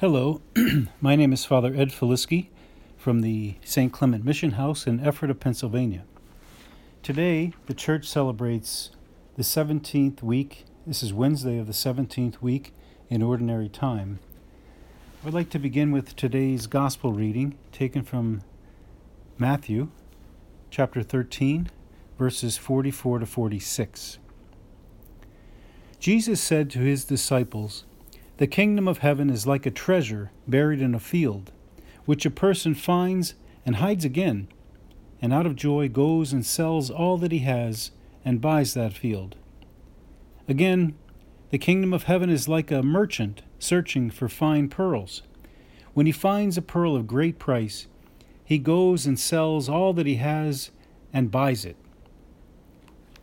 Hello, my name is Father Ed Faliskie from the St. Clement Mission House in Ephrata, Pennsylvania. Today, the church celebrates the 17th week. This is Wednesday of the 17th week in Ordinary Time. I'd like to begin with today's Gospel reading taken from Matthew chapter 13, verses 44 to 46. Jesus said to his disciples, the kingdom of heaven is like a treasure buried in a field, which a person finds and hides again, and out of joy goes and sells all that he has and buys that field. Again, the kingdom of heaven is like a merchant searching for fine pearls. When he finds a pearl of great price, he goes and sells all that he has and buys it.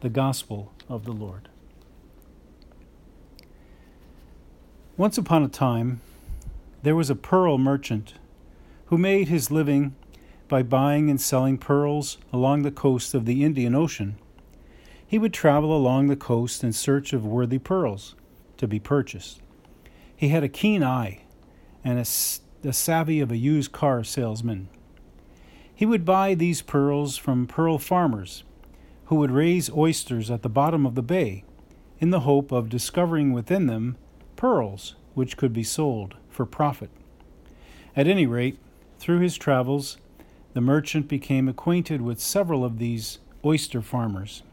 The Gospel of the Lord. Once upon a time, there was a pearl merchant who made his living by buying and selling pearls along the coast of the Indian Ocean. He would travel along the coast in search of worthy pearls to be purchased. He had a keen eye and a, the savvy of a used car salesman. He would buy these pearls from pearl farmers who would raise oysters at the bottom of the bay in the hope of discovering within them pearls which could be sold for profit. At any rate, through his travels, the merchant became acquainted with several of these oyster farmers.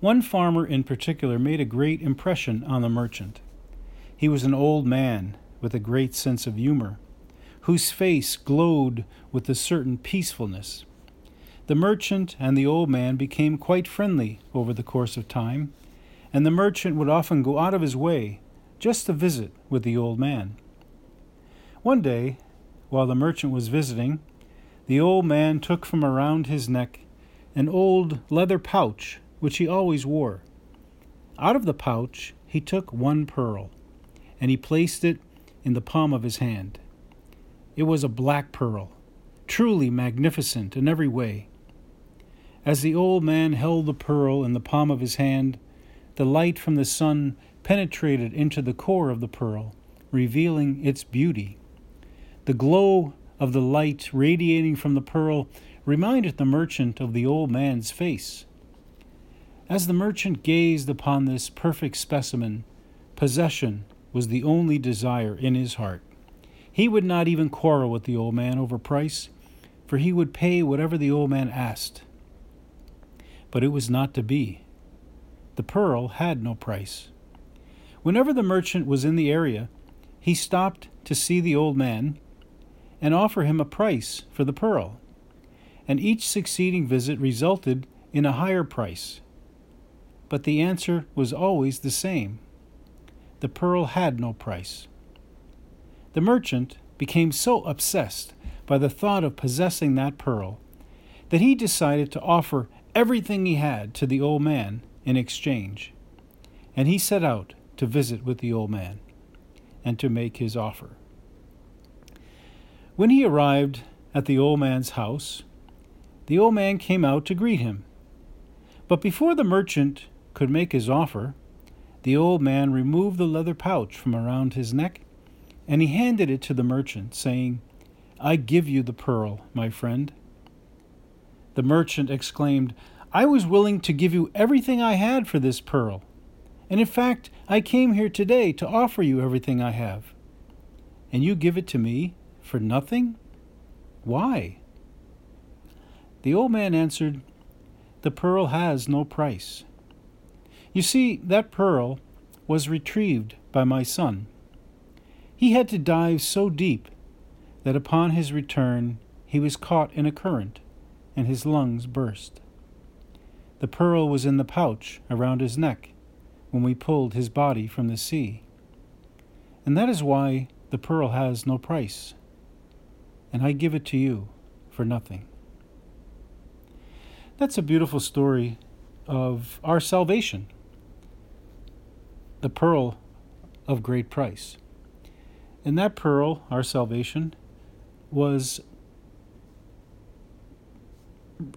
One farmer in particular made a great impression on the merchant. He was an old man with a great sense of humor, whose face glowed with a certain peacefulness. The merchant and the old man became quite friendly over the course of time, and the merchant would often go out of his way just to visit with the old man. One day, while the merchant was visiting, the old man took from around his neck an old leather pouch which he always wore. Out of the pouch he took one pearl, and he placed it in the palm of his hand. It was a black pearl, truly magnificent in every way. As the old man held the pearl in the palm of his hand, the light from the sun penetrated into the core of the pearl, revealing its beauty. The glow of the light radiating from the pearl reminded the merchant of the old man's face. As the merchant gazed upon this perfect specimen, possession was the only desire in his heart. He would not even quarrel with the old man over price, for he would pay whatever the old man asked. But it was not to be. The pearl had no price. Whenever the merchant was in the area, he stopped to see the old man and offer him a price for the pearl, and each succeeding visit resulted in a higher price. But the answer was always the same the pearl had no price. The merchant became so obsessed by the thought of possessing that pearl that he decided to offer everything he had to the old man in exchange. And he set out to visit with the old man and to make his offer. When he arrived at the old man's house, the old man came out to greet him. But before the merchant could make his offer, the old man removed the leather pouch from around his neck, and he handed it to the merchant, saying, I give you the pearl, my friend. The merchant exclaimed, I was willing to give you everything I had for this pearl. And in fact, I came here today to offer you everything I have. And you give it to me for nothing? Why? The old man answered, The pearl has no price. You see, that pearl was retrieved by my son. He had to dive so deep that upon his return he was caught in a current and his lungs burst. The pearl was in the pouch around his neck when we pulled his body from the sea. And that is why the pearl has no price, and I give it to you for nothing. That's a beautiful story of our salvation, the pearl of great price. And that pearl, our salvation, was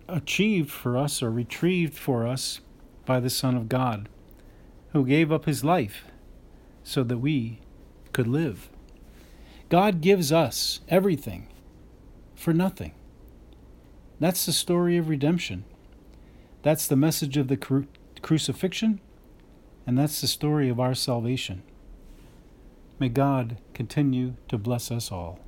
achieved for us or retrieved for us by the Son of God who gave up his life so that we could live. God gives us everything for nothing. That's the story of redemption. That's the message of the cru- crucifixion, and that's the story of our salvation. May God continue to bless us all.